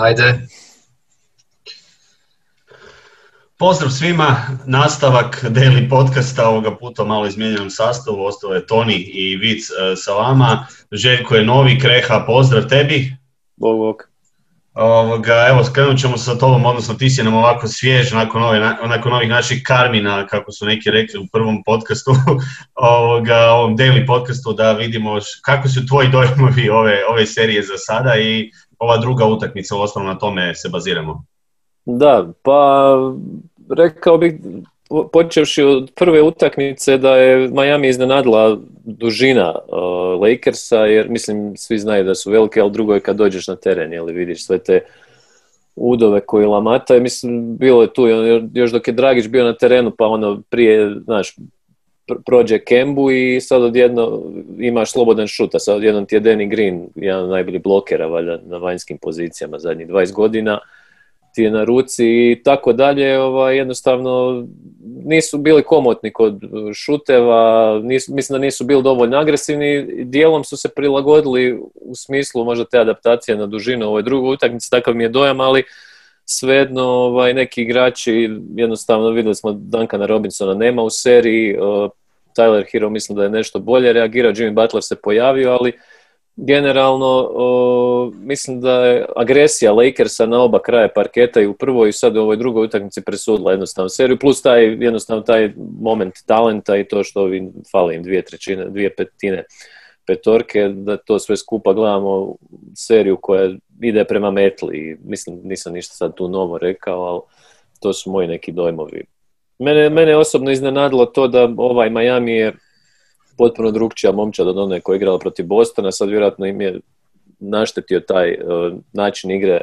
Ajde. Pozdrav svima, nastavak Daily podcasta, ovoga puta malo izmijenjenom sastavu, ostao je Toni i Vic e, sa vama. Željko je novi, Kreha, pozdrav tebi. Bog, bog. Ovoga, evo, skrenut ćemo sa tobom, odnosno ti si nam ovako svjež nakon, ove, nakon ovih naših karmina, kako su neki rekli u prvom podcastu, ovoga, ovom daily podcastu, da vidimo kako su tvoji dojmovi ove, ove serije za sada i ova druga utakmica, u osnovu na tome se baziramo. Da, pa rekao bih, počevši od prve utakmice da je Miami iznenadila dužina uh, Lakersa, jer mislim svi znaju da su velike, ali drugo je kad dođeš na teren, jel vidiš sve te udove koji lamata. Mislim, bilo je tu, još dok je Dragić bio na terenu, pa ono prije, znaš, prođe Kembu i sad odjedno imaš slobodan šut, a sad odjednom ti je Danny Green, jedan od najboljih blokera valjda na vanjskim pozicijama zadnjih 20 godina ti je na ruci i tako dalje, ovaj, jednostavno nisu bili komotni kod šuteva, nisu, mislim da nisu bili dovoljno agresivni, dijelom su se prilagodili u smislu možda te adaptacije na dužinu ovoj drugoj utakmici, takav mi je dojam, ali svejedno ovaj, neki igrači, jednostavno vidjeli smo Duncana Robinsona nema u seriji, Tyler Hero mislim da je nešto bolje reagirao, Jimmy Butler se pojavio, ali generalno mislim da je agresija Lakersa na oba kraja parketa i u prvoj i sad u ovoj drugoj utakmici presudila jednostavno seriju, plus taj jednostavno taj moment talenta i to što ovim fali im dvije trećine, dvije petine petorke, da to sve skupa gledamo seriju koja ide prema metli. Mislim, nisam ništa sad tu novo rekao, ali to su moji neki dojmovi. Mene, mene osobno iznenadilo to da ovaj Miami je potpuno drugčija momčad od one koja je igrala protiv Bostona, sad vjerojatno im je naštetio taj uh, način igre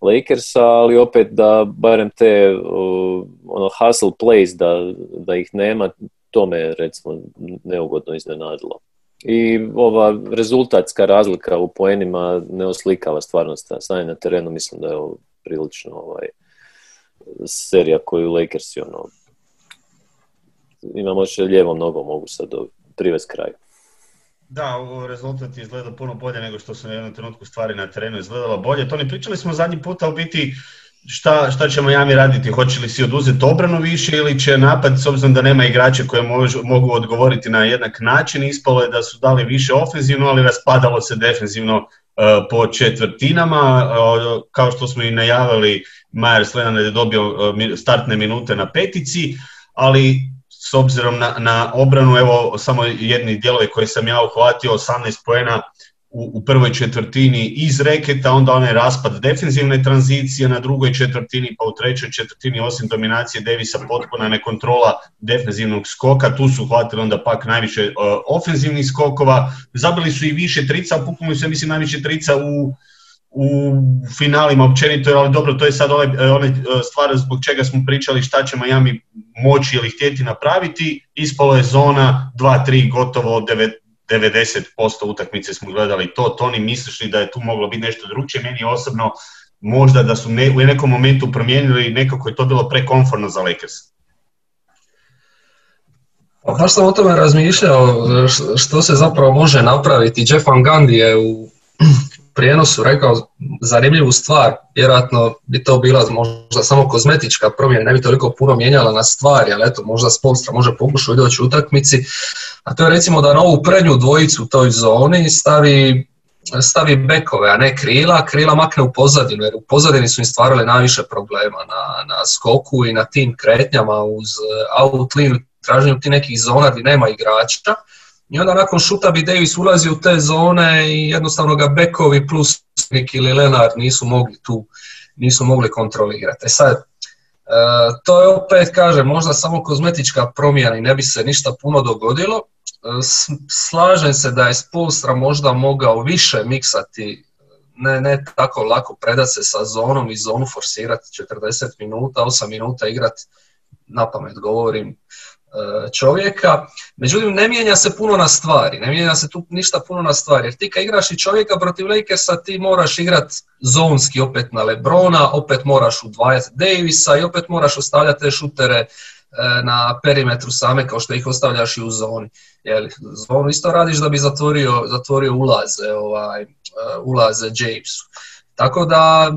Lakersa, ali opet da barem te uh, ono hustle plays da, da ih nema, to me recimo neugodno iznenadilo. I ova rezultatska razlika u poenima ne oslikava stvarnost stanje na terenu, mislim da je prilično ovaj, serija koju Lakersi ono, imamo još lijevom nogom mogu sad privesti kraju. Da, rezultat izgleda puno bolje nego što su na jednom trenutku stvari na terenu izgledalo bolje. To ne pričali smo zadnji puta u biti šta, šta će Miami raditi, hoće li si oduzeti obranu više ili će napad, s obzirom da nema igrača koje mogu odgovoriti na jednak način, ispalo je da su dali više ofenzivno, ali raspadalo se defenzivno uh, po četvrtinama, uh, kao što smo i najavili, Majer Slenan je dobio uh, startne minute na petici, ali s obzirom na, na obranu, evo samo jedni dijelovi koje sam ja uhvatio, 18 poena u, u prvoj četvrtini iz reketa, onda onaj raspad defensivne tranzicije na drugoj četvrtini, pa u trećoj četvrtini osim dominacije Devisa potpuna nekontrola defensivnog skoka, tu su uhvatili onda pak najviše uh, ofenzivnih skokova, zabili su i više trica, puknuli se mislim najviše trica u u finalima općenito, ali dobro, to je sad onaj, e, onaj e, stvar zbog čega smo pričali šta će Miami moći ili htjeti napraviti, ispalo je zona 2-3, gotovo 90% utakmice smo gledali to, Toni misliš li da je tu moglo biti nešto drugčije, meni osobno možda da su ne, u nekom momentu promijenili, nekako je to bilo prekonforno za Lakers. Pa baš sam o tome razmišljao što se zapravo može napraviti. Jeff Van Gundy je u prijenosu rekao zanimljivu stvar, vjerojatno bi to bila možda samo kozmetička promjena, ne bi toliko puno mijenjala na stvari, ali eto možda Spolstra može pokušati doći u utakmici, a to je recimo da na ovu prednju dvojicu u toj zoni stavi stavi bekove, a ne krila, krila makne u pozadinu, jer u pozadini su im stvarali najviše problema na, na skoku i na tim kretnjama uz outlinu, traženju ti nekih zona gdje nema igrača, i onda nakon šuta bi Davis ulazi u te zone i jednostavno ga bekovi plus Nick ili Lenard nisu mogli tu, nisu mogli kontrolirati. E sad, e, to je opet, kažem, možda samo kozmetička promjena i ne bi se ništa puno dogodilo. E, slažem se da je Spolstra možda mogao više miksati, ne, ne tako lako predat se sa zonom i zonu forsirati 40 minuta, 8 minuta igrati, na pamet govorim, čovjeka, međutim ne mijenja se puno na stvari, ne mijenja se tu ništa puno na stvari, jer ti kad igraš i čovjeka protiv Lakersa ti moraš igrat zonski opet na Lebrona, opet moraš udvajati Davisa i opet moraš ostavljati te šutere e, na perimetru same kao što ih ostavljaš i u zoni. Jel, zonu isto radiš da bi zatvorio, zatvorio ulaze, ovaj, e, ulaze Jamesu. Tako da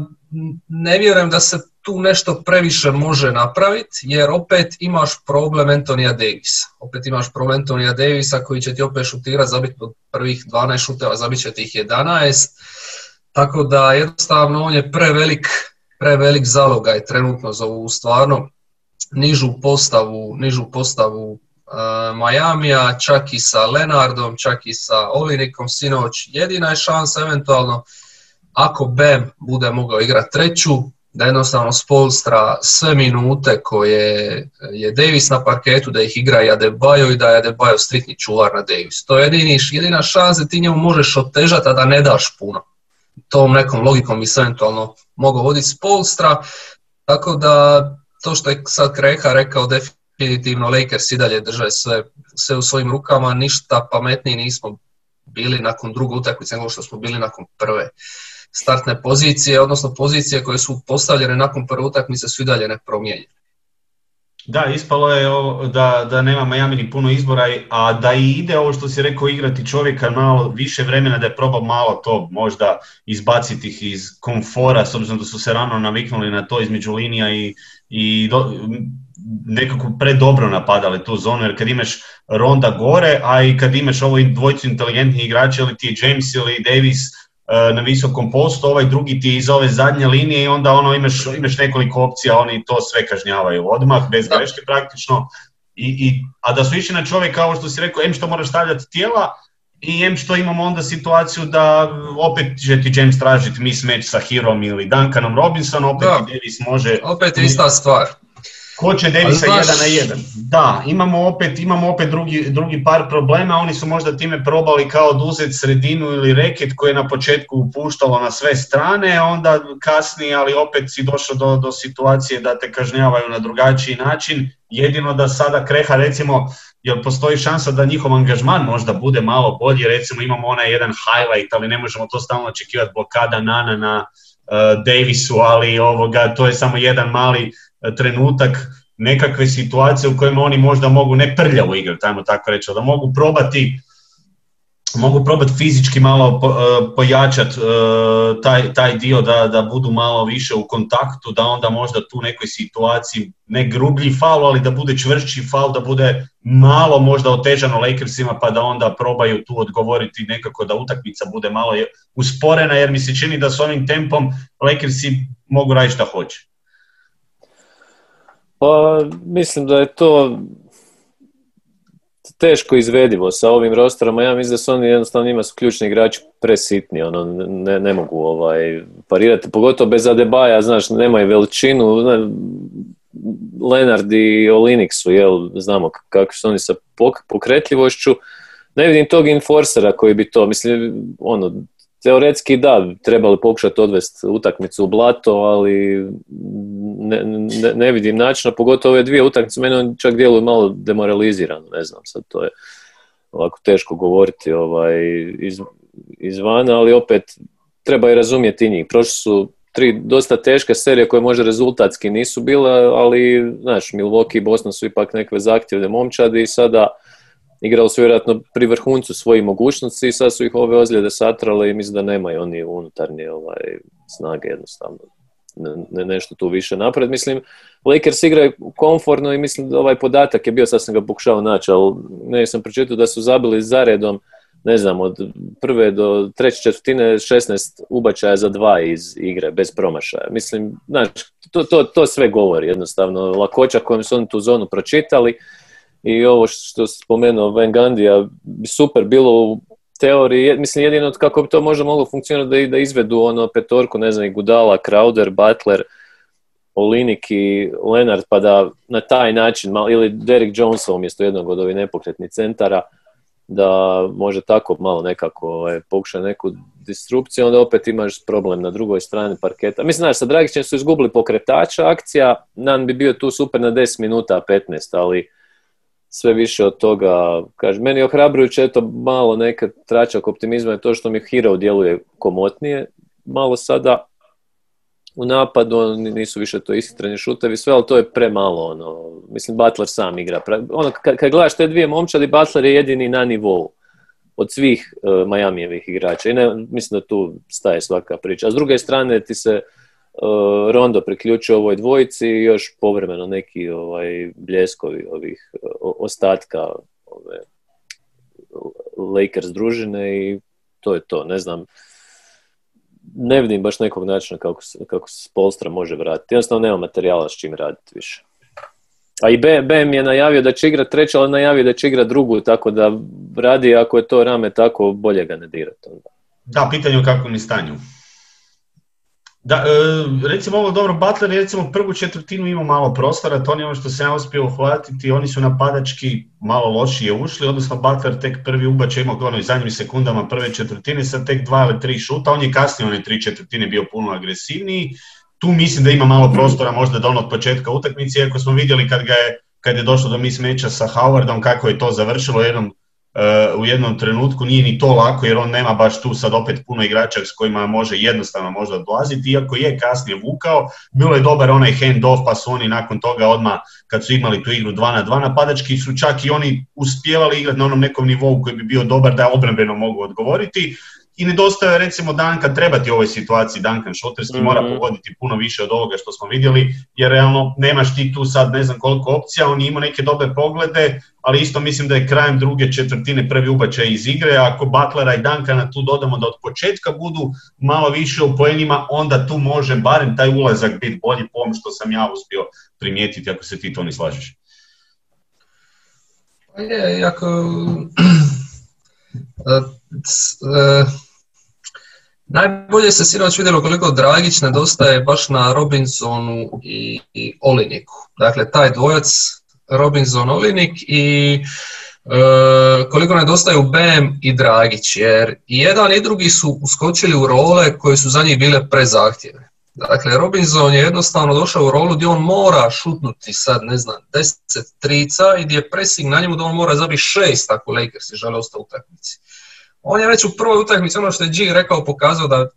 ne vjerujem da se tu nešto previše može napraviti, jer opet imaš problem Antonija Davisa. Opet imaš problem Antonija Davisa koji će ti opet šutirati, zabiti od prvih 12 šuteva, zabit će ti ih 11. Tako da jednostavno on je prevelik, prevelik zalogaj trenutno za ovu stvarno nižu postavu, nižu postavu uh, Majamija, čak i sa Lenardom, čak i sa Olinikom sinoć. Jedina je šansa eventualno ako Bam bude mogao igrati treću, da jednostavno spolstra sve minute koje je Davis na parketu, da ih igra i Adebayo i da je Adebayo striktni čuvar na Davis. To je jedini, jedina šansa ti njemu možeš otežati, a da ne daš puno. Tom nekom logikom bi se eventualno mogao voditi spolstra, tako da to što je sad Kreha rekao, definitivno Lakers i dalje drže sve, sve u svojim rukama, ništa pametniji nismo bili nakon druge utakmice nego što smo bili nakon prve startne pozicije, odnosno pozicije koje su postavljene nakon prve utakmice su i dalje nepromijenjene. Da, ispalo je da, da nema Miami ni puno izbora, a da i ide ovo što si rekao igrati čovjeka malo više vremena da je probao malo to možda izbaciti ih iz komfora, s obzirom da su se rano naviknuli na to između linija i, i do, nekako predobro napadali tu zonu, jer kad imaš Ronda gore, a i kad imaš ovo dvojcu inteligentnih igrača, ili ti James ili Davis, na visokom postu, ovaj drugi ti iz ove zadnje linije i onda ono imaš, imaš nekoliko opcija, oni to sve kažnjavaju odmah, bez greške praktično. I, i, a da su išli na čovjek kao što si rekao, em što moraš stavljati tijela, i em što imamo onda situaciju da opet će ti James tražiti mismatch sa Hirom ili Duncanom Robinsonom, opet da. Davis može... Opet ista stvar. Ko će Davisa znaš... jedan na jedan? Da, imamo opet, imamo opet drugi, drugi par problema, oni su možda time probali kao oduzeti sredinu ili reket koje je na početku upuštalo na sve strane, onda kasnije, ali opet si došao do, do situacije da te kažnjavaju na drugačiji način, jedino da sada kreha recimo, jer postoji šansa da njihov angažman možda bude malo bolji, recimo imamo onaj jedan highlight, ali ne možemo to stalno očekivati blokada Nana na uh, Davisu, ali ovoga, to je samo jedan mali trenutak nekakve situacije u kojima oni možda mogu ne prljavo igrati, ajmo tako reći, da mogu probati mogu probati fizički malo e, pojačati e, taj, taj dio da, da budu malo više u kontaktu, da onda možda tu nekoj situaciji ne grublji faul, ali da bude čvršći faul, da bude malo možda otežano Lakersima pa da onda probaju tu odgovoriti nekako da utakmica bude malo usporena jer mi se čini da s ovim tempom Lakersi mogu raditi šta hoće. Pa mislim da je to teško izvedivo sa ovim rosterama. Ja mislim da su oni jednostavno njima su ključni igrači presitni, ono, ne, ne mogu ovaj, parirati, pogotovo bez Adebaja, znaš, nemaju veličinu, Lenard i Olinik su, jel, znamo kako su oni sa pokretljivošću, ne vidim tog enforcera koji bi to, mislim, ono, teoretski da, trebali pokušati odvesti utakmicu u blato, ali ne, ne, ne vidim načina, pogotovo ove dvije utakmice, meni on čak djeluju malo demoralizirano, ne znam, sad to je ovako teško govoriti ovaj, iz, izvana, ali opet treba i razumjeti njih. Prošli su tri dosta teške serije koje možda rezultatski nisu bile, ali znaš, Milwaukee i Bosna su ipak nekakve zahtjevne momčadi i sada igrali su vjerojatno pri vrhuncu svojih mogućnosti i sad su ih ove ozljede satrale i mislim da nemaju oni unutarnje ovaj, snage jednostavno ne, nešto tu više napred. Mislim, Lakers igraju komfortno i mislim da ovaj podatak je bio, sad sam ga pokušao naći, ali ne sam pročitao da su zabili zaredom ne znam, od prve do treće četvrtine 16 ubačaja za dva iz igre, bez promašaja. Mislim, znaš, to, to, to sve govori jednostavno. Lakoća kojom su oni tu zonu pročitali, i ovo što se spomenuo Van Gandija super bilo teoriji, mislim jedino kako bi to možda moglo funkcionirati da, da izvedu ono petorku, ne znam, i Gudala, Crowder, Butler, Olinik i Leonard, pa da na taj način, ili Derek Jones umjesto jednog od ovih nepokretnih centara, da može tako malo nekako ovaj, pokuša neku disrupciju, onda opet imaš problem na drugoj strani parketa. Mislim, znaš, sa Dragićem su izgubili pokretača, akcija, nam bi bio tu super na 10 minuta, 15, ali sve više od toga, kaže, meni ohrabrujuće, eto, malo neka tračak optimizma je to što mi Hero djeluje komotnije, malo sada u napadu, nisu više to ishitreni šutevi, sve, ali to je premalo, ono, mislim, Butler sam igra, ono, kad, kad gledaš te dvije momčadi, Butler je jedini na nivou od svih uh, Majamijevih igrača i ne, mislim da tu staje svaka priča. A s druge strane ti se Rondo priključio ovoj dvojici i još povremeno neki ovaj, bljeskovi ovih ostatka ove, Lakers družine i to je to. Ne znam, ne vidim baš nekog načina kako, kako se Spolstra može vratiti. Jednostavno nema materijala s čim raditi više. A i BM je najavio da će igrati treću, ali najavio da će igrati drugu, tako da radi ako je to rame tako, bolje ga ne dirati. Da, pitanje u kakvom je stanju. Da, e, recimo ovo dobro, Butler je recimo prvu četvrtinu imao malo prostora, to je ono što sam ja uspio uhvatiti, oni su napadački malo lošije ušli, odnosno Butler tek prvi ubačaj imao ono, zadnjim sekundama prve četvrtine sa tek dva ili tri šuta, on je kasnije one tri četvrtine bio puno agresivniji, tu mislim da ima malo prostora možda do onog početka utakmice, iako smo vidjeli kad, ga je, kad je došlo do mismeča sa Howardom kako je to završilo jednom u jednom trenutku nije ni to lako jer on nema baš tu sad opet puno igrača s kojima može jednostavno možda odlaziti, iako je kasnije vukao, bilo je dobar onaj hand off pa su oni nakon toga odmah kad su imali tu igru 2 na 2 napadački su čak i oni uspjevali igrati na onom nekom nivou koji bi bio dobar da obrambeno mogu odgovoriti, i nedostaje recimo Duncan trebati u ovoj situaciji Duncan Šoterski mora mhm. pogoditi puno više od ovoga što smo vidjeli jer realno nemaš ti tu sad ne znam koliko opcija, on ima neke dobre poglede, ali isto mislim da je krajem druge četvrtine prvi ubačaj iz igre, ako Butlera i Duncana tu dodamo da od početka budu malo više u poenima, onda tu može barem taj ulazak biti bolji po što sam ja uspio primijetiti ako se ti to ne slažeš. Pa je, jako... Najbolje se sinoć vidjelo koliko Dragić nedostaje baš na Robinsonu i, Oliniku. Dakle, taj dvojac Robinson Olinik i e, koliko nedostaju BM i Dragić, jer i jedan i drugi su uskočili u role koje su za njih bile prezahtjeve. Dakle, Robinson je jednostavno došao u rolu gdje on mora šutnuti sad, ne znam, 10 trica i gdje je pressing na njemu da on mora zabiti šest ako Lakers žele ostati u utakmici on je već u prvoj utakmici ono što je G rekao pokazao da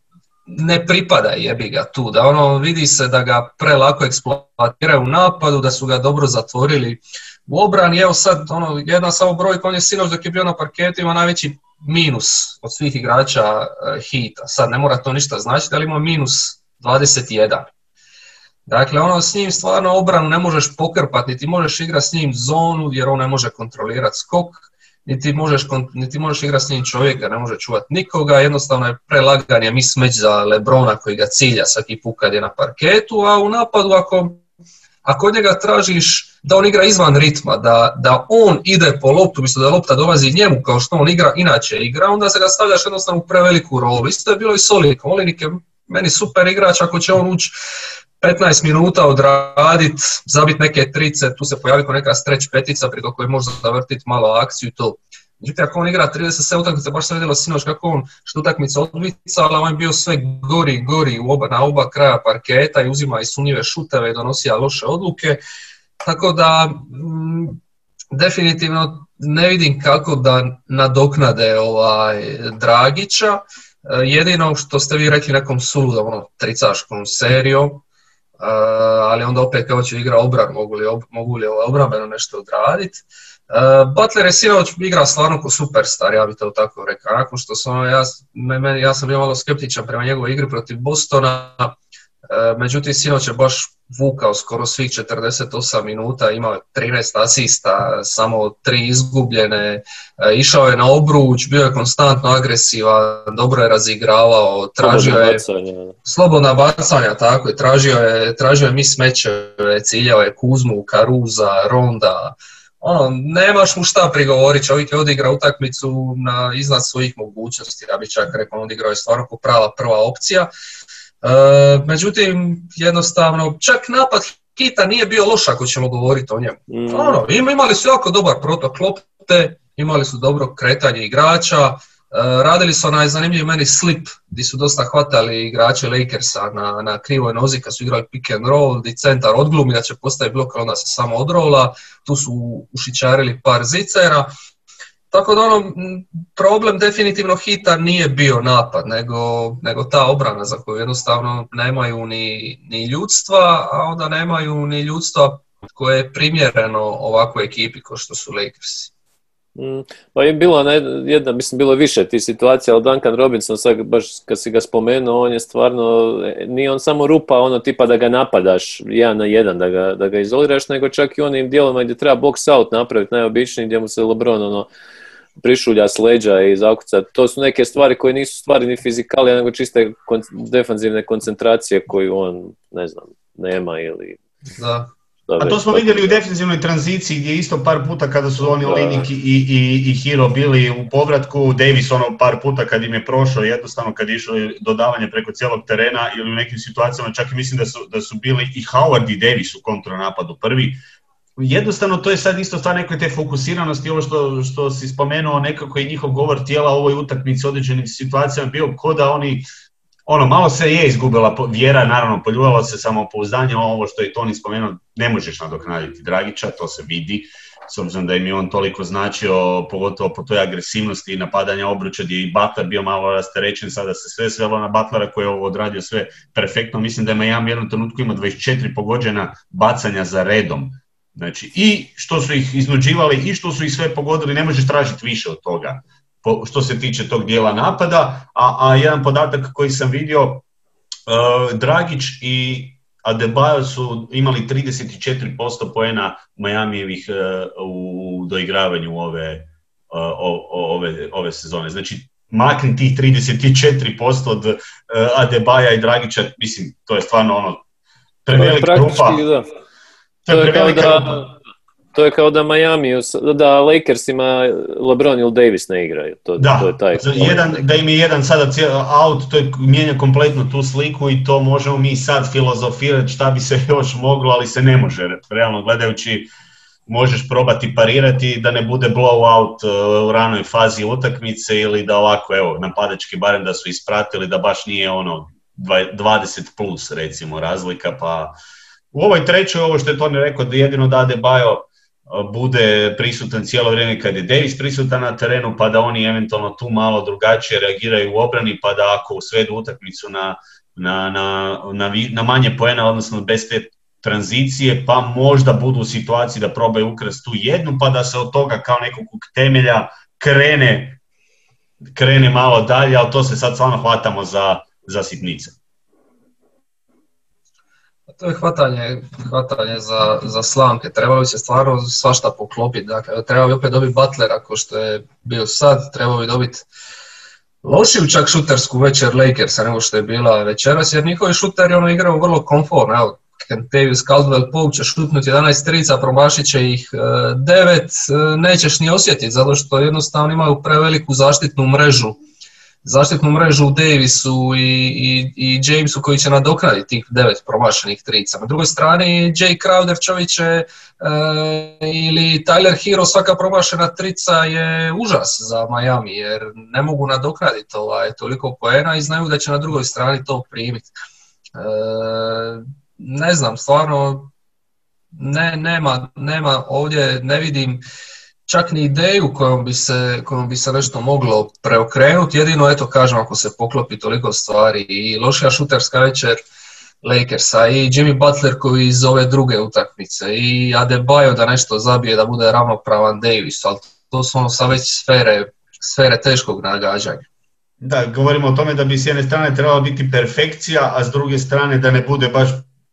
ne pripada jebi ga tu, da ono vidi se da ga prelako eksploatiraju u napadu, da su ga dobro zatvorili u obrani. Evo sad, ono, jedna samo brojka, on je sinoć dok je bio na parketu ima najveći minus od svih igrača uh, hita. Sad ne mora to ništa značiti, ali ima minus 21. Dakle, ono s njim stvarno obranu ne možeš pokrpati, niti možeš igrati s njim zonu jer on ne može kontrolirati skok niti možeš, niti možeš igrati s njim čovjeka, ne može čuvati nikoga, jednostavno je prelagan je mismeć za Lebrona koji ga cilja svaki put kad je na parketu, a u napadu ako, ako od njega tražiš da on igra izvan ritma, da, da on ide po loptu, mislim da lopta dolazi njemu kao što on igra, inače igra, onda se ga stavljaš jednostavno u preveliku rolu. Isto je bilo i Solik, Olinik je meni super igrač ako će on ući 15 minuta odradit, zabit neke trice, tu se pojavi neka stretch petica preko koje može zavrtiti malo akciju i to. Međutim, ako on igra 37 utakmica, baš se vidjelo sinoć kako on što utakmica odvica, ali on je bio sve gori, gori u oba, na oba kraja parketa i uzima i sunjive šuteve i donosija loše odluke. Tako da, mm, definitivno ne vidim kako da nadoknade ovaj Dragića. Jedino što ste vi rekli nekom suludom, ono, tricaškom serijom, ali onda opet kao će igra obran, mogu li, ob, mogu li ovaj obrambeno nešto odraditi. Butler je sinoć igra stvarno ko superstar, ja bih to tako rekao. Nakon što sam, ja, ja sam bio malo skeptičan prema njegovoj igri protiv Bostona, međutim sinoć je baš vukao skoro svih 48 minuta, imao je 13 asista, samo tri izgubljene, e, išao je na obruč, bio je konstantno agresivan, dobro je razigravao, tražio je slobodna bacanja, tako je, tražio je, tražio je mis mečeve, ciljao je Kuzmu, Karuza, Ronda, ono, nemaš mu šta prigovoriti, čovjek je odigrao utakmicu na iznad svojih mogućnosti, ja bih čak rekao, on odigrao je stvarno prava prva opcija. E, međutim, jednostavno, čak napad Hita nije bio loš ako ćemo govoriti o njemu. Mm. Ono, imali su jako dobar protok lopte, imali su dobro kretanje igrača, e, radili su onaj zanimljiv meni slip gdje su dosta hvatali igrače Lakersa na, na krivoj nozi kad su igrali pick and roll, gdje centar odglumi da će postaviti blok, onda se samo odrola, tu su ušičarili par zicera tako da ono, problem definitivno hita nije bio napad, nego, nego ta obrana za koju jednostavno nemaju ni, ni ljudstva, a onda nemaju ni ljudstva koje je primjereno ovakvoj ekipi kao što su Lakersi. Mm, pa je bilo jedna, mislim, bilo više tih situacija, ali Duncan Robinson, sad baš kad si ga spomenuo, on je stvarno, nije on samo rupa, ono tipa da ga napadaš jedan na jedan, da ga, da ga izoliraš, nego čak i onim dijelovima gdje treba box out napraviti, najobičniji, gdje mu se LeBron ono, prišulja s leđa i zakuca. To su neke stvari koje nisu stvari ni fizikalije, nego čiste defanzivne koncentracije koju on, ne znam, nema ili... Da. A to smo vidjeli u defensivnoj tranziciji gdje isto par puta kada su oni Olinik i, i, i Hiro bili u povratku, Davis ono par puta kad im je prošao jednostavno kad je išlo dodavanje preko cijelog terena ili u nekim situacijama čak i mislim da su, da su bili i Howard i Davis u kontranapadu prvi. Jednostavno to je sad isto stvar neke te fokusiranosti, ovo što, što si spomenuo nekako i njihov govor tijela u ovoj utakmici određenim situacijama bio ko da oni ono, malo se je izgubila vjera, naravno, poljuvalo se samopouzdanje, ovo što je Toni spomenuo, ne možeš nadoknaditi Dragića, to se vidi, s obzirom da im je on toliko značio, pogotovo po toj agresivnosti i napadanja obruča, gdje je i Butler bio malo rasterećen, sada se sve svelo na Butlera koji je odradio sve perfektno. Mislim da je Miami jednom trenutku ima 24 pogođena bacanja za redom. Znači, i što su ih iznuđivali i što su ih sve pogodili, ne možeš tražiti više od toga što se tiče tog dijela napada, a, a jedan podatak koji sam vidio, uh, Dragić i Adebayo su imali 34% poena Majamijevih uh, u doigravanju ove, uh, ove, ove sezone. Znači, makni tih 34% od uh, Adebaja i Dragića, mislim, to je stvarno ono, prevelika grupa. Da. To je, to je da, to je kao da Miami, da Lakersima LeBron ili Davis ne igraju. To, da, to je taj jedan, da im je jedan sada out, to je mijenja kompletno tu sliku i to možemo mi sad filozofirati šta bi se još moglo, ali se ne može. Realno gledajući možeš probati parirati da ne bude blowout uh, u ranoj fazi utakmice ili da ovako, evo, napadački barem da su ispratili da baš nije ono 20 plus recimo razlika, pa u ovoj trećoj, ovo što je Toni rekao, da jedino dade Bajo bude prisutan cijelo vrijeme kad je Davis prisutan na terenu, pa da oni eventualno tu malo drugačije reagiraju u obrani, pa da ako svedu utakmicu na, na, na, na, na manje poena, odnosno bez te tranzicije, pa možda budu u situaciji da probaju ukrasti tu jednu, pa da se od toga kao nekog temelja krene, krene malo dalje, ali to se sad stvarno hvatamo za, za sitnice. To je hvatanje, hvatanje za, za slamke. Trebalo bi se stvarno svašta poklopiti. Dakle, treba bi opet dobiti Butlera ako što je bio sad. Trebalo bi dobiti lošiju čak šutersku večer Lakersa nego što je bila večeras, jer njihovi šuteri ono igraju vrlo konforno. Evo, Kentavius Caldwell Pope će šutnuti 11 trica, promašit će ih 9, e, e, nećeš ni osjetiti, zato što jednostavno imaju preveliku zaštitnu mrežu zaštitnu mrežu u Davisu i, i, i Jamesu koji će nadoknaditi tih devet promašenih trica. Na drugoj strani Jay Crowder čovječe e, ili Tyler Hero svaka promašena trica je užas za Miami jer ne mogu nadoknaditi ovaj, toliko poena i znaju da će na drugoj strani to primiti. E, ne znam, stvarno ne, nema, nema ovdje, ne vidim čak ni ideju kojom bi se, kojom bi se nešto moglo preokrenuti, jedino eto kažem ako se poklopi toliko stvari i lošija šuterska večer Lakersa i Jimmy Butler koji iz ove druge utakmice i Adebayo da nešto zabije da bude ravnopravan Davis, ali to su ono sad već sfere, sfere teškog nagađanja. Da, govorimo o tome da bi s jedne strane trebala biti perfekcija, a s druge strane da ne bude baš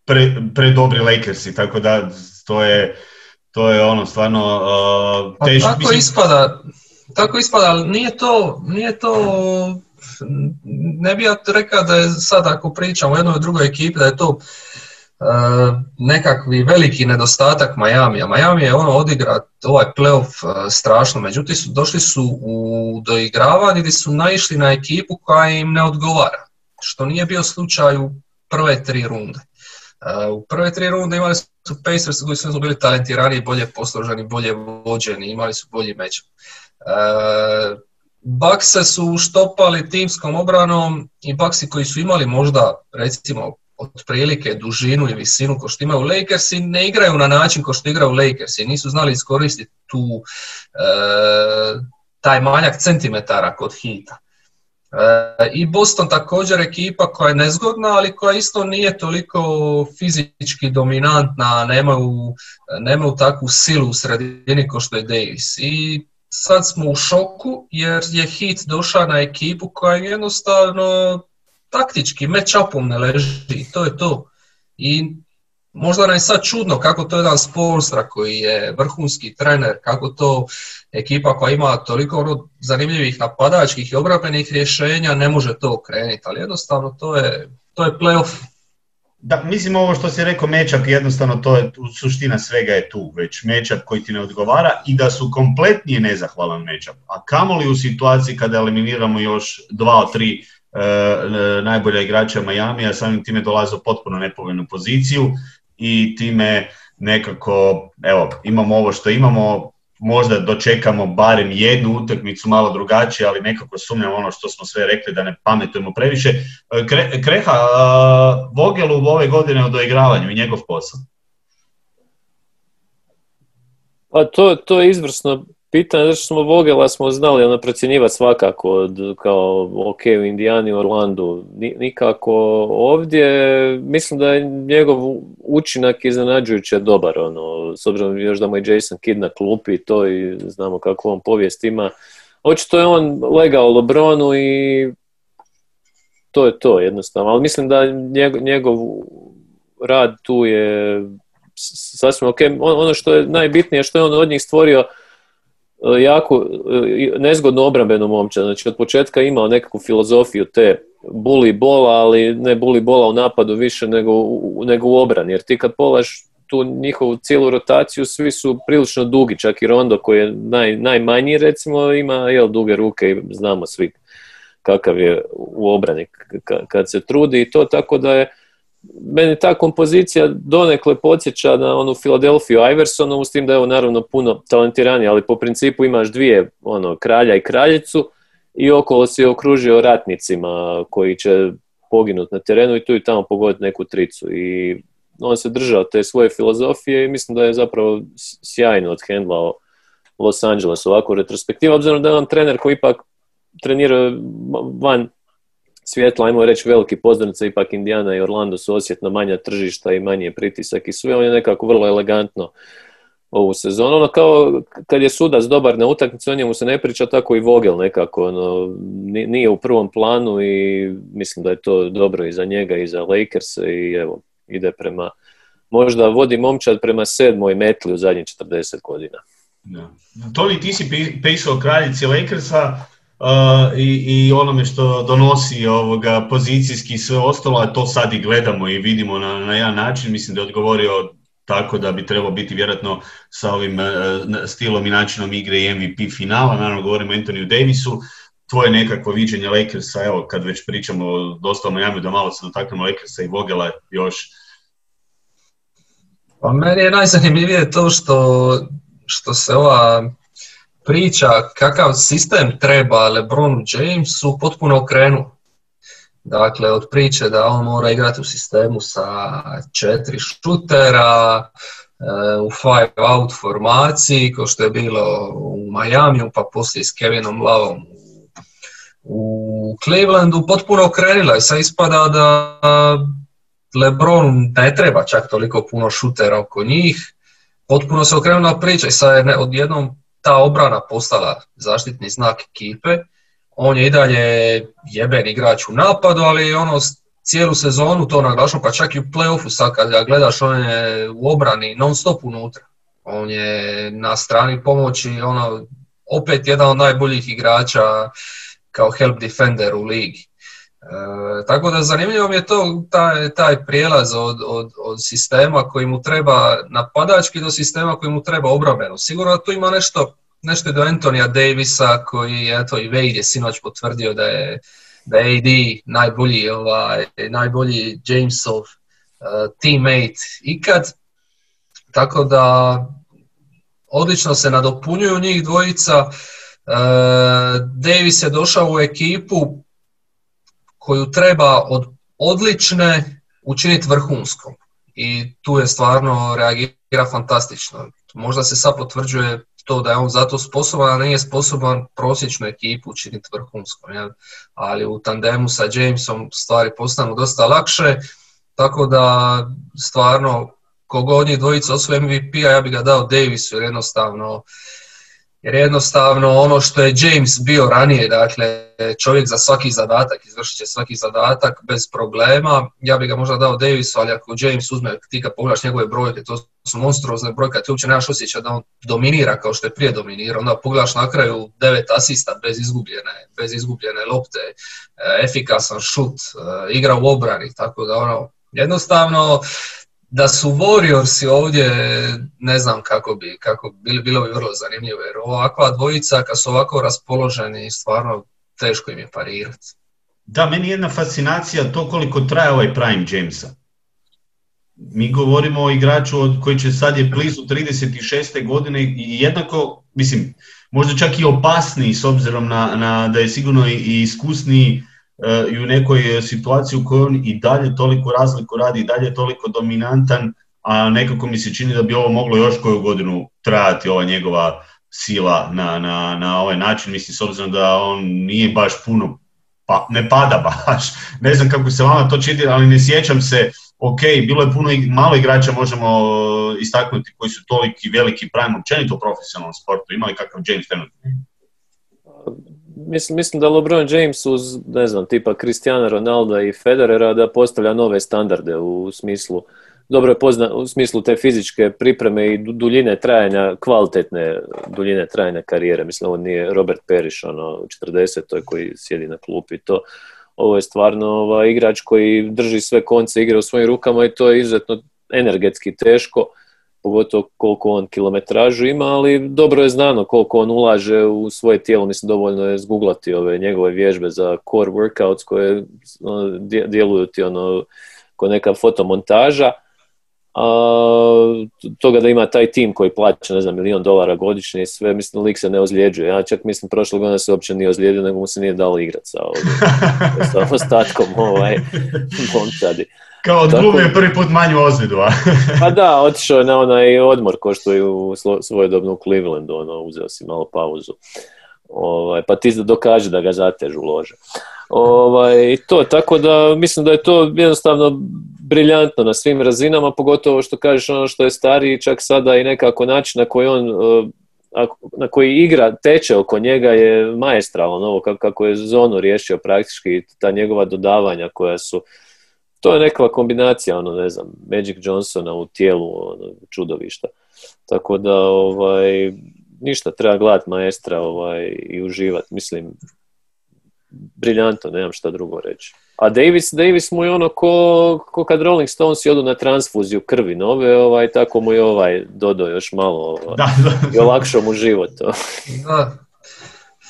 pre, predobri Lakersi, tako da to je to je ono stvarno uh, teško. Tako ispada, tako ispada, ali nije to, nije to ne bih ja rekao da je sad ako pričamo o jednoj drugoj ekipi da je to uh, nekakvi veliki nedostatak Majamija. Miami je ono odigrat ovaj playoff uh, strašno, međutim su, došli su u doigravanje gdje su naišli na ekipu koja im ne odgovara, što nije bio slučaj u prve tri runde. U prve tri runde imali su Pacers koji su bili talentirani, bolje posloženi, bolje vođeni, imali su bolji meč. Bakse su štopali timskom obranom i Baksi koji su imali možda recimo otprilike dužinu i visinu ko što imaju Lakersi, ne igraju na način ko što igraju Lakersi, nisu znali iskoristiti tu taj manjak centimetara kod hita. I Boston također ekipa koja je nezgodna, ali koja isto nije toliko fizički dominantna, nemaju, nemaju takvu silu u sredini kao što je Davis. I sad smo u šoku jer je hit došao na ekipu koja jednostavno taktički match-upom ne leži, to je to. I možda nam je sad čudno kako to jedan Spolstra koji je vrhunski trener, kako to ekipa koja ima toliko ono zanimljivih napadačkih i obrambenih rješenja ne može to okrenuti, ali jednostavno to je, to je playoff. Da, mislim ovo što si rekao mečap, jednostavno to je suština svega je tu, već mečap koji ti ne odgovara i da su kompletnije nezahvalan mečap. A kamoli u situaciji kada eliminiramo još dva od tri e, najbolja igrača Miami, a samim time dolaze u potpuno nepovoljnu poziciju i time nekako, evo, imamo ovo što imamo, možda dočekamo barem jednu utakmicu malo drugačije, ali nekako sumnjam ono što smo sve rekli da ne pametujemo previše. Kre, Kreha, Vogelu ove godine o doigravanju i njegov posao. Pa to, to je izvrsno pitanje, zato što smo Vogela smo znali ono procjenjivati svakako od, kao ok u Indijani, Orlandu, nikako ovdje, mislim da je njegov učinak iznenađujuće dobar, ono, s obzirom još da mu je Jason Kidd na klupi to i znamo kako on povijest ima. Očito je on legao Lebronu i to je to jednostavno, ali mislim da njegov, njegov rad tu je sasvim ok. Ono što je najbitnije, što je on od njih stvorio jako e, nezgodno obrambenu momčad. Znači od početka imao nekakvu filozofiju te buli bola, ali ne buli bola u napadu više nego, nego u obrani. Jer ti kad polaš tu njihovu cijelu rotaciju, svi su prilično dugi, čak i Rondo koji je naj, najmanji recimo ima jel, duge ruke i znamo svi kakav je u obrani kad se trudi i to tako da je meni ta kompozicija donekle podsjeća na onu Filadelfiju Iversonovu, s tim da je ovo naravno puno talentiranije, ali po principu imaš dvije, ono, kralja i kraljicu i okolo si okružio ratnicima koji će poginuti na terenu i tu i tamo pogoditi neku tricu. I on se držao te svoje filozofije i mislim da je zapravo sjajno odhendlao Los Angeles ovako retrospektiva, obzirom da je on trener koji ipak trenira van svjetla, ajmo reći veliki poznanica, ipak Indiana i Orlando su osjetno manja tržišta i manje pritisak i sve, on je nekako vrlo elegantno ovu sezonu. Ono kao kad je sudac dobar na utakmici, o njemu se ne priča, tako i Vogel nekako ono, nije u prvom planu i mislim da je to dobro i za njega i za Lakers i evo, ide prema, možda vodi momčad prema sedmoj metli u zadnjih 40 godina. Da. Toni, ti si pisao kraljici Lakersa, i, i onome što donosi ovoga pozicijski i sve ostalo, a to sad i gledamo i vidimo na, na jedan način, mislim da je odgovorio tako da bi trebao biti vjerojatno sa ovim uh, stilom i načinom igre i MVP finala, naravno govorimo o Antoniju Davisu, tvoje nekakvo viđenje Lakersa, evo kad već pričamo dosta o Miami, da malo se dotaknemo Lakersa i Vogela još. Pa meni je najzanimljivije to što, što se ova priča kakav sistem treba LeBron Jamesu potpuno okrenu. Dakle, od priče da on mora igrati u sistemu sa četiri šutera, e, u five out formaciji, kao što je bilo u Miami, pa poslije s Kevinom Lavom u Clevelandu, potpuno okrenila i sad ispada da LeBron ne treba čak toliko puno šutera oko njih, potpuno se okrenula priča i sad je odjednom ta obrana postala zaštitni znak ekipe. On je i dalje jeben igrač u napadu, ali ono cijelu sezonu to naglašao, pa čak i u playoffu sad kad ga gledaš, on je u obrani non stop unutra. On je na strani pomoći, ono, opet jedan od najboljih igrača kao help defender u ligi. E, tako da zanimljivo mi je to taj, taj prijelaz od, od, od, sistema koji mu treba napadački do sistema koji mu treba obrambeno. Sigurno tu ima nešto, nešto do Antonija Davisa koji eto i Wade je sinoć potvrdio da je, da je AD najbolji, ovaj, najbolji Jamesov uh, teammate ikad. Tako da odlično se nadopunjuju njih dvojica. Uh, Davis je došao u ekipu koju treba od odlične učiniti vrhunskom. I tu je stvarno reagira fantastično. Možda se sad potvrđuje to da je on zato sposoban, a nije sposoban prosječnu ekipu učiniti vrhunskom. Jel? Ali u tandemu sa Jamesom stvari postanu dosta lakše, tako da stvarno kogod njih dvojica osvoje MVP-a, ja bih ga dao Davisu jer jednostavno jer jednostavno ono što je James bio ranije, dakle čovjek za svaki zadatak, izvršit će svaki zadatak bez problema, ja bih ga možda dao Davisu, ali ako James uzme, ti kad pogledaš njegove brojke, to su monstruozne brojke, ti uopće nemaš osjećaj da on dominira kao što je prije dominirao, onda pogledaš na kraju devet asista bez izgubljene, bez izgubljene lopte, e, efikasan šut, e, igra u obrani, tako da ono, jednostavno da su Warriorsi ovdje, ne znam kako bi, kako bi, bilo bi vrlo zanimljivo, jer ovakva dvojica kad su ovako raspoloženi, stvarno teško im je parirati. Da, meni je jedna fascinacija to koliko traje ovaj prime Jamesa. Mi govorimo o igraču koji će sad je blizu 36. godine i jednako, mislim, možda čak i opasniji s obzirom na, na da je sigurno i iskusniji E, i u nekoj situaciji u kojoj on i dalje toliko razliku radi, i dalje toliko dominantan, a nekako mi se čini da bi ovo moglo još koju godinu trajati, ova njegova sila na, na, na ovaj način, mislim s obzirom da on nije baš puno, pa ne pada baš, ne znam kako se vama to čini, ali ne sjećam se, ok, bilo je puno malo igrača možemo istaknuti koji su toliki veliki prime općenito u profesionalnom sportu, imali kakav James trenutno? Mislim, mislim da LeBron James uz, ne znam, tipa Cristiano Ronaldo i Federera da postavlja nove standarde u smislu dobro je pozna, u smislu te fizičke pripreme i duljine trajanja, kvalitetne duljine trajanja karijere. Mislim, ovo nije Robert Periš, ono, 40. To je koji sjedi na klupi. To, ovo je stvarno ovaj, igrač koji drži sve konce igre u svojim rukama i to je izuzetno energetski teško pogotovo koliko on kilometražu ima, ali dobro je znano koliko on ulaže u svoje tijelo, mislim dovoljno je zguglati ove njegove vježbe za core workouts koje ono, djeluju ti ono ko neka fotomontaža, a toga da ima taj tim koji plaća, ne znam, milion dolara godišnje i sve, mislim, lik se ne ozljeđuje. Ja čak mislim, prošle godine se uopće nije ozlijedio, nego mu se nije dalo igrati sa, sa ostatkom ovaj, momčadi. Kao Tako... je prvi put manju ozljedu, a? pa da, otišao je na onaj odmor ko što je u svojedobno u Clevelandu, ono, uzeo si malo pauzu. Ovaj, pa ti dokaže da ga zatežu lože. Ovaj, to, tako da mislim da je to jednostavno briljantno na svim razinama, pogotovo što kažeš ono što je stariji, čak sada i nekako način na koji on eh, na koji igra teče oko njega je maestralan, ovo kako je zonu riješio praktički ta njegova dodavanja koja su to je neka kombinacija, ono, ne znam, Magic Johnsona u tijelu, ono, čudovišta. Tako da, ovaj, ništa, treba gledati maestra ovaj, i uživati. Mislim, briljantno, nemam šta drugo reći. A Davis, Davis mu je ono ko, ko kad Rolling Stones odu na transfuziju krvi nove, ovaj, tako mu je ovaj dodao još malo ovaj, da, da. i olakšao mu život. da,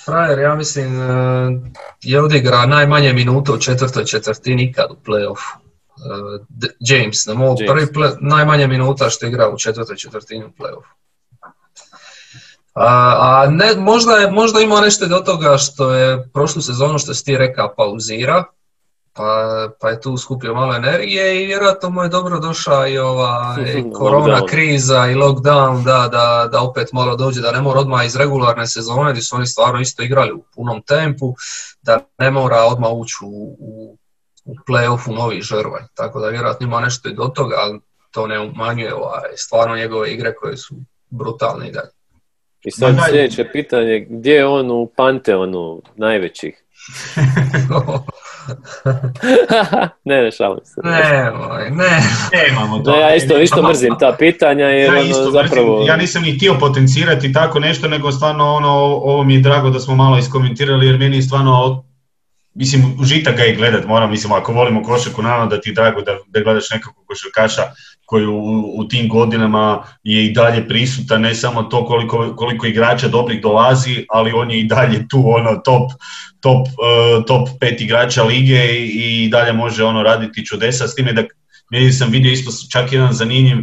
frajer, ja mislim, eh, je odigra najmanje minuta u četvrtoj četvrtini ikad u playoffu. James, na prvi play, najmanje minuta što igra u četvrtoj četvrtini u playoffu. A, a ne, možda, je, možda ima nešto do toga što je prošlu sezonu što si ti rekao pauzira, pa, pa je tu skupio malo energije i vjerojatno mu je dobro došla i ova korona kriza i lockdown da, da, da opet malo dođe, da ne mora odmah iz regularne sezone gdje su oni stvarno isto igrali u punom tempu, da ne mora odmah ući u, u u play-offu novi žrvaj, tako da vjerojatno ima nešto i do toga, ali to ne umanjuje ovaj, stvarno njegove igre koje su brutalne i dalje. I sad sljedeće pitanje, gdje je on u panteonu najvećih? ne, ne šalim se. Ne, ne. Nemamo to. ja isto, isto mrzim ta pitanja jer ja, ono, isto, zapravo... ja nisam ni htio potencirati tako nešto, nego stvarno ono, ovo mi je drago da smo malo iskomentirali jer meni je stvarno mislim, užitak ga i gledat, moram, mislim, ako volimo košarku, naravno da ti je drago da, da gledaš nekakvog košarkaša koji u, u, tim godinama je i dalje prisutan, ne samo to koliko, koliko igrača dobrih dolazi, ali on je i dalje tu, ono, top, top, uh, top pet igrača lige i, i dalje može ono raditi čudesa, s time da meni sam vidio isto čak jedan zanimljiv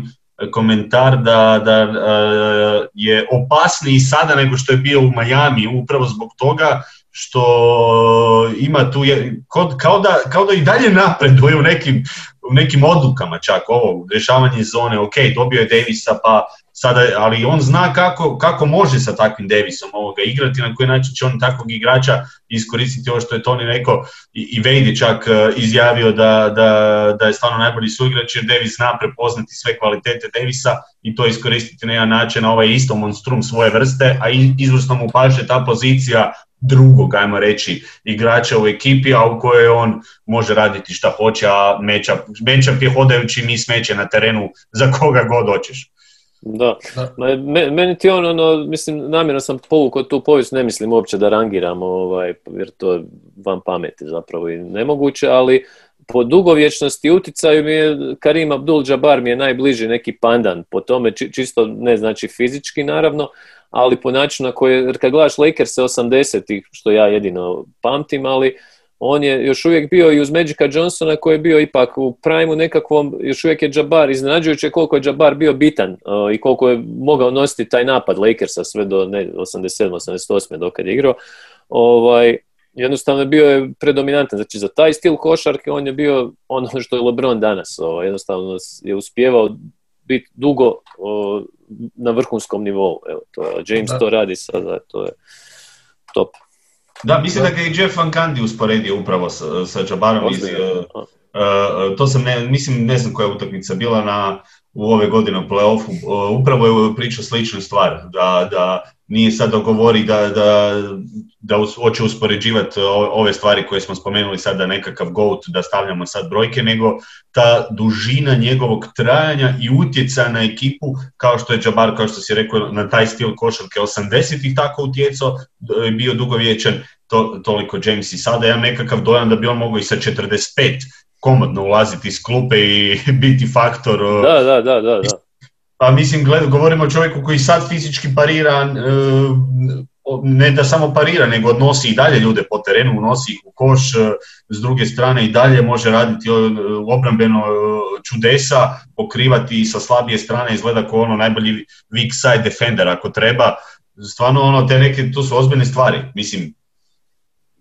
komentar da, da uh, je opasniji sada nego što je bio u Miami upravo zbog toga što ima tu, je, kao, da, kao da i dalje napreduje u nekim, u nekim odlukama čak ovo, rješavanje zone, ok, dobio je Davisa pa sada, ali on zna kako, kako može sa takvim Davisom ovoga igrati, na koji način će on takvog igrača iskoristiti ovo što je Toni rekao i, i Vejdi čak e, izjavio da, da, da je stvarno najbolji suigrač jer Davis zna prepoznati sve kvalitete Davisa i to iskoristiti na jedan način, ovaj isto monstrum svoje vrste, a izvrsno mu paše ta pozicija drugog, ajmo reći, igrača u ekipi, a u kojoj on može raditi šta hoće, a meča, je hodajući mi smeće na terenu za koga god hoćeš. Da, meni ti on, ono, mislim, namjerno sam povukao tu povijest, ne mislim uopće da rangiramo, ovaj, jer to je van pameti zapravo i nemoguće, ali po dugovječnosti uticaju mi je Karim Abdul-Jabbar mi je najbliži neki pandan po tome, čisto ne znači fizički naravno, ali po načinu na koji, jer kad gledaš Lakers 80-ih, što ja jedino pamtim, ali on je još uvijek bio i uz Magica Johnsona koji je bio ipak u prajmu nekakvom, još uvijek je Jabbar, iznenađujuće koliko je Jabbar bio bitan uh, i koliko je mogao nositi taj napad Lakersa sve do ne, 87. 88. dok je igrao. Ovaj, jednostavno bio je predominantan. Znači za taj stil košarke on je bio ono što je LeBron danas. Ovaj, jednostavno je uspjevao biti dugo na vrhunskom nivou. Evo, to, James to radi sada, to je top. Da, mislim da ga i Jeff Van Gundy usporedio upravo sa, sa Jabarom iz, uh, to sam, ne, mislim, ne znam koja je utakmica bila na, u ove godine u playoffu, upravo je pričao sličnu stvar, da, da nije sad dogovori da, da, da hoće uspoređivati ove stvari koje smo spomenuli sada nekakav GOAT, da stavljamo sad brojke, nego ta dužina njegovog trajanja i utjecaja na ekipu, kao što je Jabbar, kao što si rekao, na taj stil košarke 80-ih tako utjecao, bio dugovječan, to, toliko James i sada. Ja nekakav dojam da bi on mogao i sa 45 komodno ulaziti iz klupe i biti faktor. Da, da, da, da. da. Pa mislim, gled, govorimo o čovjeku koji sad fizički parira, e, ne da samo parira, nego odnosi i dalje ljude po terenu, unosi ih u koš, e, s druge strane i dalje može raditi e, obrambeno čudesa, pokrivati sa slabije strane, izgleda kao ono najbolji weak side defender ako treba. Stvarno ono, te neke, to su ozbiljne stvari. Mislim,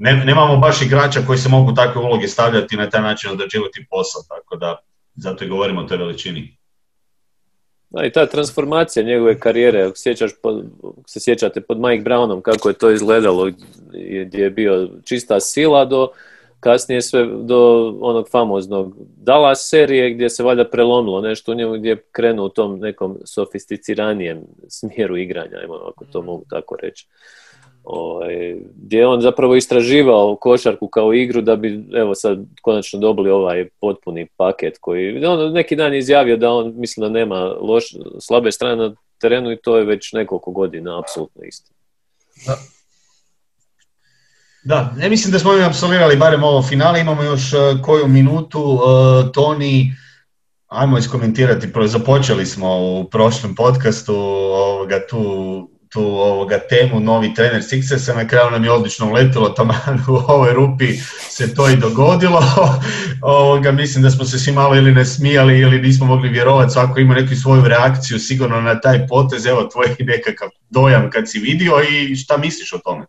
ne, nemamo baš igrača koji se mogu takve uloge stavljati na taj način odrađivati posao, tako da zato i govorimo o toj veličini. Da, i ta transformacija njegove karijere, ako sjećaš, se sjećate pod Mike Brownom kako je to izgledalo, gdje je bio čista sila do kasnije sve do onog famoznog Dallas serije gdje se valjda prelomilo nešto u njemu gdje je krenuo u tom nekom sofisticiranijem smjeru igranja, ako to mogu tako reći. Ovaj, gdje je on zapravo istraživao košarku kao igru da bi evo sad konačno dobili ovaj potpuni paket koji on neki dan izjavio da on misli da nema loš, slabe strane na terenu i to je već nekoliko godina apsolutno isto. Da. Da, ne mislim da smo mi apsolvirali barem ovo finale, imamo još e, koju minutu, uh, Toni, ajmo iskomentirati, započeli smo u prošlom podcastu ovoga, tu tu ovoga temu novi trener Sixersa, na kraju nam je odlično uletilo tamo u ovoj rupi se to i dogodilo. ovoga, mislim da smo se svi malo ili ne smijali ili nismo mogli vjerovati, svako ima neku svoju reakciju sigurno na taj potez, evo tvoj nekakav dojam kad si vidio i šta misliš o tome?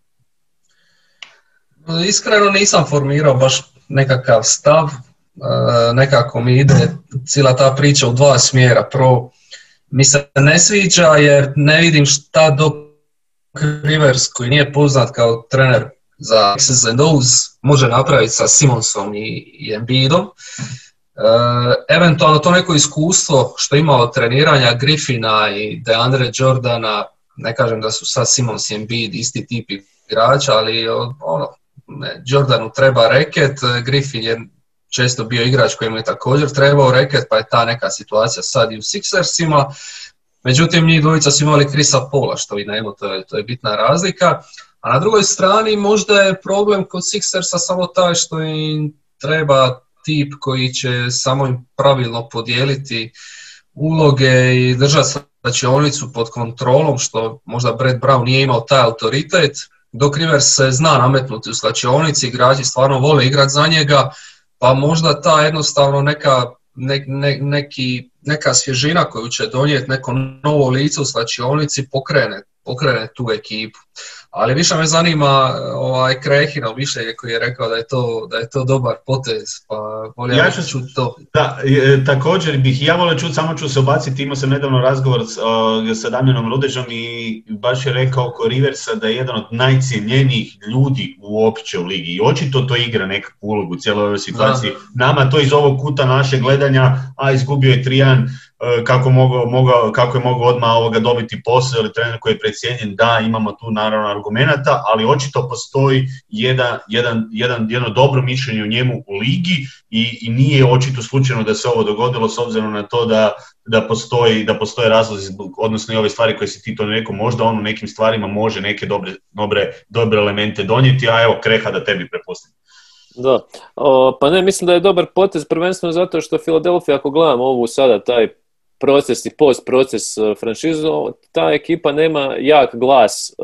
Iskreno nisam formirao baš nekakav stav, e, nekako mi ide cijela ta priča u dva smjera. Prvo, mi se ne sviđa jer ne vidim šta Doc Rivers koji nije poznat kao trener za X's and O's može napraviti sa Simonsom i, i Embiidom. E, eventualno to neko iskustvo što ima od treniranja Griffina i DeAndre Jordana, ne kažem da su sad Simons i Embiid isti tip igrača, ali ono, Jordanu treba reket, Griffin je često bio igrač koji mu je također trebao reket, pa je ta neka situacija sad i u Sixersima. Međutim, njih dvojica su imali Krisa Pola, što i nema, to je, to je bitna razlika. A na drugoj strani možda je problem kod Sixersa samo taj što im treba tip koji će samo im pravilno podijeliti uloge i držati slačionicu pod kontrolom, što možda Brad Brown nije imao taj autoritet. Dok Rivers se zna nametnuti u slačionici, igrači stvarno vole igrati za njega, pa možda ta jednostavno neka, neki, neka svježina koju će donijeti neko novo lice u slačionici pokrene pokrene tu ekipu. Ali više me zanima ovaj Krehino više koji je rekao da je to, da je to dobar potez, pa volio ja ću čuti to. Da, također bih ja volio čuti, samo ću se ubaciti, imao sam nedavno razgovor s, sa Damjanom Rudežom i baš je rekao oko Riversa da je jedan od najcijenjenijih ljudi uopće u ligi i očito to igra nekakvu ulogu u cijeloj ovoj situaciji. Nama to iz ovog kuta naše gledanja, a izgubio je Trijan, E, kako, mogu, mogao, kako je mogao odmah ovoga dobiti posao ili trener koji je precijenjen, da imamo tu naravno argumenata, ali očito postoji jedan, jedan, jedan, jedno dobro mišljenje u njemu u ligi i, i nije očito slučajno da se ovo dogodilo s obzirom na to da, da, postoji, da postoje razlozi, odnosno i ove stvari koje si ti to rekao, možda on u nekim stvarima može neke dobre, dobre, dobre elemente donijeti, a evo kreha da tebi prepustim. Da, o, pa ne, mislim da je dobar potez prvenstveno zato što Filadelfija, ako gledamo ovu sada, taj proces i post proces e, franšizu, ta ekipa nema jak glas, e,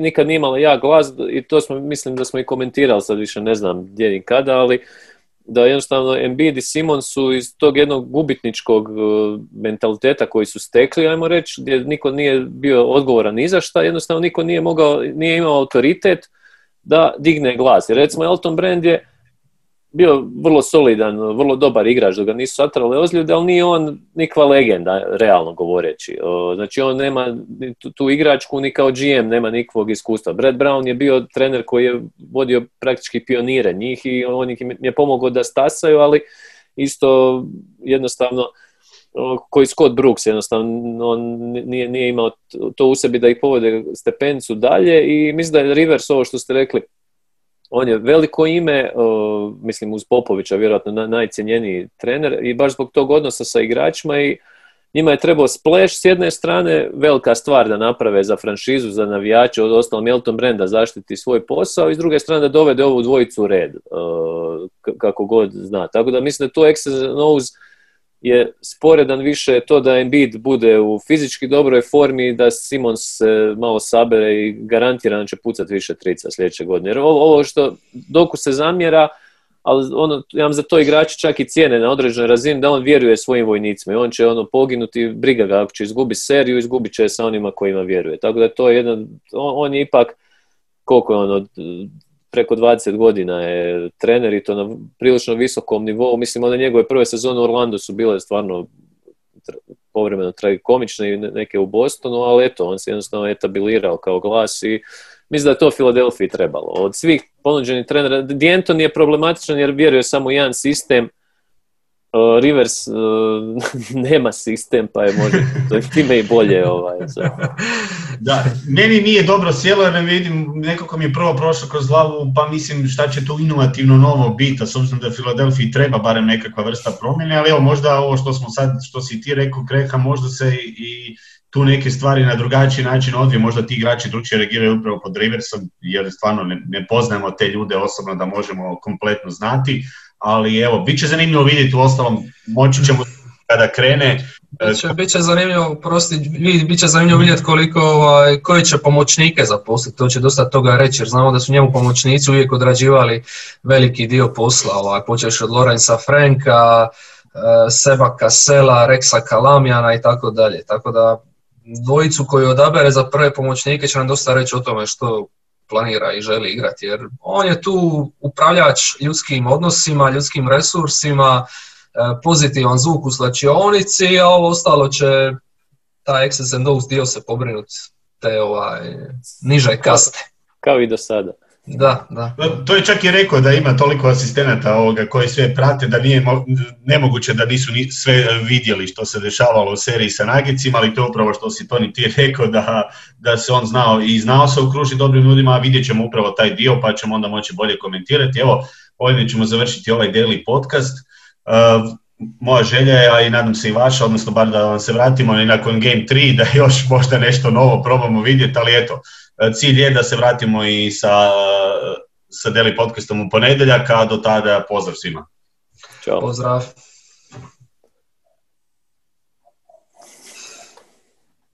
nikad nije imala jak glas i to smo, mislim da smo i komentirali, sad više ne znam gdje i kada, ali da jednostavno Embiid i Simon su iz tog jednog gubitničkog e, mentaliteta koji su stekli, ajmo reći, gdje niko nije bio odgovoran ni za šta, jednostavno niko nije mogao, nije imao autoritet da digne glas. Jer recimo Elton Brand je bio vrlo solidan, vrlo dobar igrač, da ga nisu satrali ozljede, ali nije on nikva legenda, realno govoreći. Znači on nema tu igračku ni kao GM, nema nikakvog iskustva. Brad Brown je bio trener koji je vodio praktički pionire njih i on ih je pomogao da stasaju, ali isto jednostavno koji Scott Brooks jednostavno on nije, nije imao to u sebi da ih povode stepencu dalje i mislim da je Rivers ovo što ste rekli on je veliko ime, mislim uz Popovića vjerojatno najcjenjeniji trener i baš zbog tog odnosa sa igračima i njima je trebao splash s jedne strane velika stvar da naprave za franšizu, za navijače, od ostalom Milton Brenda zaštiti svoj posao i s druge strane da dovede ovu dvojicu u red, kako god zna. Tako da mislim da to X's je sporedan više to da Embiid bude u fizički dobroj formi, da Simons se malo sabere i garantirano će pucati više trica sljedeće godine. Jer ovo, što doku se zamjera, ali ono, ja vam za to igrači čak i cijene na određenoj razini da on vjeruje svojim vojnicima i on će ono poginuti, briga ga ako će izgubi seriju, izgubit će sa onima kojima vjeruje. Tako da to je jedan, on, on je ipak koliko je ono, preko 20 godina je trener i to na prilično visokom nivou. Mislim, one njegove prve sezone u Orlandu su bile stvarno povremeno tragikomične i neke u Bostonu, ali eto, on se jednostavno etabilirao kao glas i mislim da je to Filadelfiji trebalo. Od svih ponuđenih trenera, D'Anton je problematičan jer vjeruje samo jedan sistem, Uh, Rivers uh, nema sistem, pa je možda time i bolje. Ovaj, da, meni nije dobro sjelo jer vidim, nekako mi je prvo prošlo kroz glavu, pa mislim šta će tu inovativno novo biti, a s obzirom da Filadelfiji treba barem nekakva vrsta promjene, ali evo možda ovo što smo sad, što si ti rekao, Kreha, možda se i tu neke stvari na drugačiji način odvije, možda ti igrači drugčije reagiraju upravo pod Riversom, jer stvarno ne, ne poznajemo te ljude osobno da možemo kompletno znati, ali evo, bit će zanimljivo vidjeti u ostalom, moći ćemo kada krene. Biće, biće zanimljivo, prosti, bit će zanimljivo vidjeti koliko, ovaj, koji će pomoćnike zaposliti, to će dosta toga reći, jer znamo da su njemu pomoćnici uvijek odrađivali veliki dio posla, ovaj, počeš od Lorenza Franka, eh, Seba Kasela, Reksa Kalamjana i tako dalje, tako da dvojicu koju odabere za prve pomoćnike će nam dosta reći o tome što planira i želi igrati, jer on je tu upravljač ljudskim odnosima, ljudskim resursima, e, pozitivan zvuk u slačionici, a ovo ostalo će taj and dio se pobrinuti te ovaj, niže kaste. Kao i do sada. Da, da. To je čak i rekao da ima toliko asistenata ovoga koji sve prate da nije nemoguće da nisu ni sve vidjeli što se dešavalo u seriji sa Nagicima, ali to je upravo što si Toni ti rekao da, da se on znao i znao se okružiti dobrim ljudima, a vidjet ćemo upravo taj dio pa ćemo onda moći bolje komentirati. Evo, ovdje ćemo završiti ovaj daily podcast. Uh, moja želja je, a i nadam se i vaša, odnosno bar da vam se vratimo i nakon Game 3, da još možda nešto novo probamo vidjeti, ali eto, cilj je da se vratimo i sa, sa Deli podcastom u ponedjeljak, a do tada pozdrav svima. Ćao. Pozdrav.